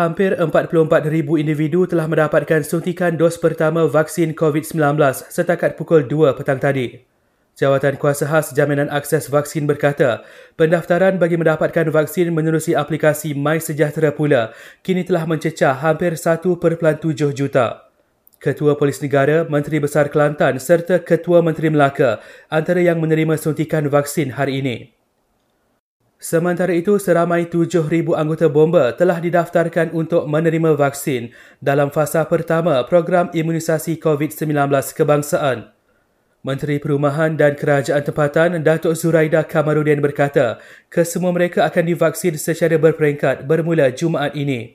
hampir 44,000 individu telah mendapatkan suntikan dos pertama vaksin COVID-19 setakat pukul 2 petang tadi. Jawatan Kuasa Khas Jaminan Akses Vaksin berkata, pendaftaran bagi mendapatkan vaksin menerusi aplikasi My Sejahtera pula kini telah mencecah hampir 1.7 juta. Ketua Polis Negara, Menteri Besar Kelantan serta Ketua Menteri Melaka antara yang menerima suntikan vaksin hari ini. Sementara itu, seramai 7,000 anggota bomba telah didaftarkan untuk menerima vaksin dalam fasa pertama program imunisasi COVID-19 kebangsaan. Menteri Perumahan dan Kerajaan Tempatan Datuk Zuraida Kamarudin berkata, kesemua mereka akan divaksin secara berperingkat bermula Jumaat ini.